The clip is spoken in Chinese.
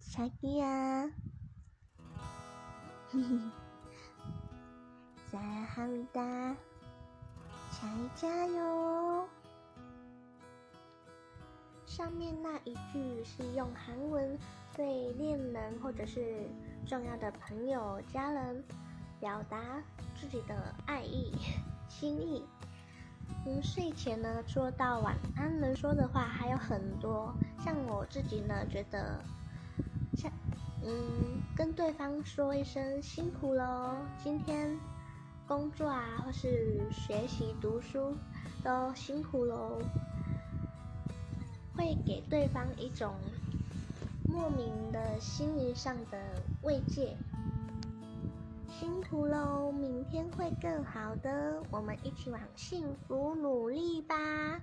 傻逼啊！在哈密达，才加哟！上面那一句是用韩文对恋人或者是重要的朋友、家人表达自己的爱意、心意。嗯，睡前呢说到晚安能说的话还有很多，像我自己呢觉得嗯，跟对方说一声辛苦喽，今天工作啊，或是学习读书都辛苦喽，会给对方一种莫名的心灵上的慰藉。辛苦喽，明天会更好的，我们一起往幸福努力吧。